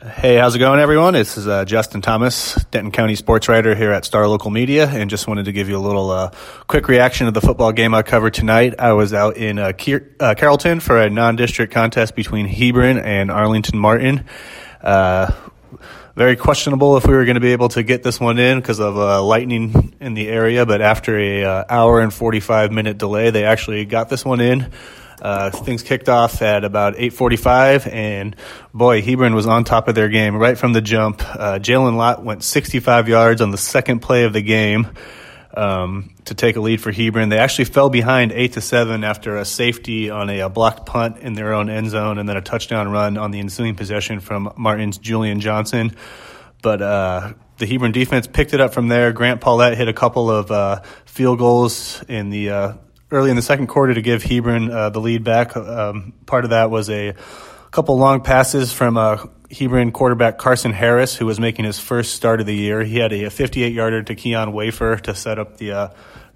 Hey, how's it going, everyone? This is uh, Justin Thomas, Denton County sports writer here at Star Local Media, and just wanted to give you a little uh, quick reaction to the football game I covered tonight. I was out in uh, uh, Carrollton for a non-district contest between Hebron and Arlington Martin. Uh, very questionable if we were going to be able to get this one in because of uh, lightning in the area, but after a hour and 45 minute delay, they actually got this one in. Uh, things kicked off at about 8:45, and boy, Hebron was on top of their game right from the jump. Uh, Jalen Lott went 65 yards on the second play of the game um, to take a lead for Hebron. They actually fell behind eight to seven after a safety on a, a, blocked punt in their own end zone, and then a touchdown run on the ensuing possession from Martin's Julian Johnson. But uh, the Hebron defense picked it up from there. Grant Paulette hit a couple of uh, field goals in the uh, early in the second quarter to give Hebron uh, the lead back. Um, part of that was a couple long passes from uh, Hebron quarterback Carson Harris, who was making his first start of the year. He had a 58 yarder to Keon Wafer to set up the uh,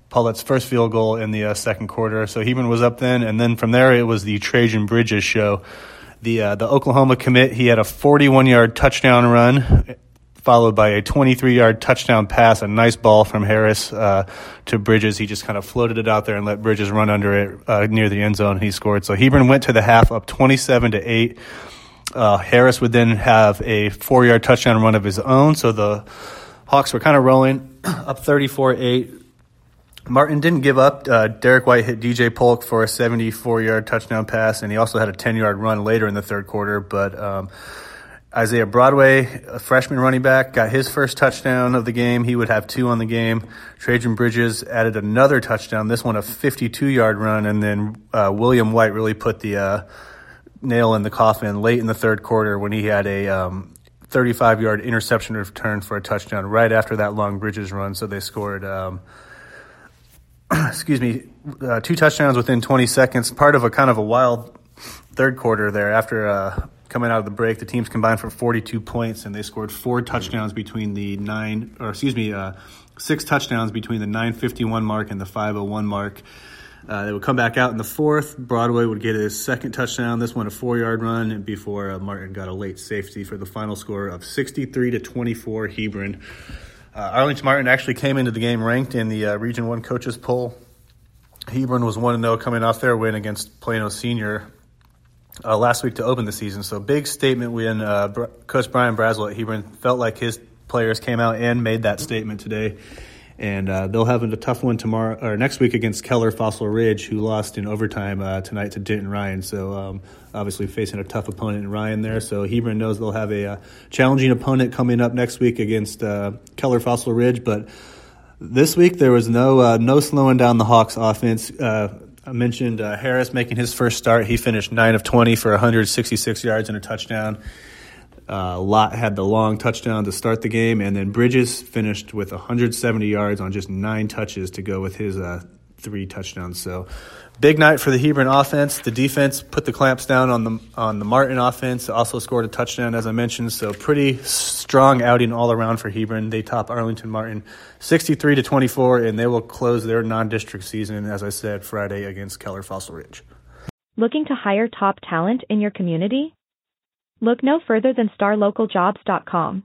Paulette's first field goal in the uh, second quarter. So Hebron was up then, and then from there it was the Trajan Bridges show. The uh, the Oklahoma commit, he had a 41 yard touchdown run followed by a 23 yard touchdown pass, a nice ball from Harris uh, to Bridges. He just kind of floated it out there and let Bridges run under it uh, near the end zone. He scored. So Hebron went to the half up 27 to 8. Uh, Harris would then have a four yard touchdown run of his own. So the Hawks were kind of rolling up 34 8. Martin didn't give up. Uh, Derek White hit DJ Polk for a 74 yard touchdown pass, and he also had a 10 yard run later in the third quarter. But um, Isaiah Broadway, a freshman running back, got his first touchdown of the game. He would have two on the game. Trajan Bridges added another touchdown, this one a 52 yard run. And then uh, William White really put the uh, nail in the coffin late in the third quarter when he had a um, 35 yard interception return for a touchdown right after that long Bridges run. So they scored. Um, excuse me, uh, two touchdowns within 20 seconds. Part of a kind of a wild third quarter there after uh, coming out of the break. The teams combined for 42 points, and they scored four touchdowns between the nine, or excuse me, uh, six touchdowns between the 951 mark and the 501 mark. Uh, they would come back out in the fourth. Broadway would get his second touchdown. This one a four-yard run before uh, Martin got a late safety for the final score of 63 to 24. Hebron. Uh, Arlington Martin actually came into the game ranked in the uh, Region One coaches poll. Hebron was one 0 coming off their win against Plano Senior uh, last week to open the season. So big statement when uh, Br- Coach Brian Braswell at Hebron felt like his players came out and made that statement today. And uh, they'll have a tough one tomorrow or next week against Keller Fossil Ridge, who lost in overtime uh, tonight to Denton Ryan. So um, obviously facing a tough opponent in Ryan there. So Hebron knows they'll have a uh, challenging opponent coming up next week against uh, Keller Fossil Ridge, but. This week there was no no slowing down the Hawks offense. I mentioned uh, Harris making his first start. He finished 9 of 20 for 166 yards and a touchdown. Uh, Lott had the long touchdown to start the game, and then Bridges finished with 170 yards on just nine touches to go with his uh, three touchdowns. So, big night for the Hebron offense. The defense put the clamps down on the on the Martin offense. Also scored a touchdown, as I mentioned. So, pretty strong outing all around for Hebron. They top Arlington Martin 63 to 24, and they will close their non-district season, as I said, Friday against Keller Fossil Ridge. Looking to hire top talent in your community? Look no further than StarLocalJobs.com.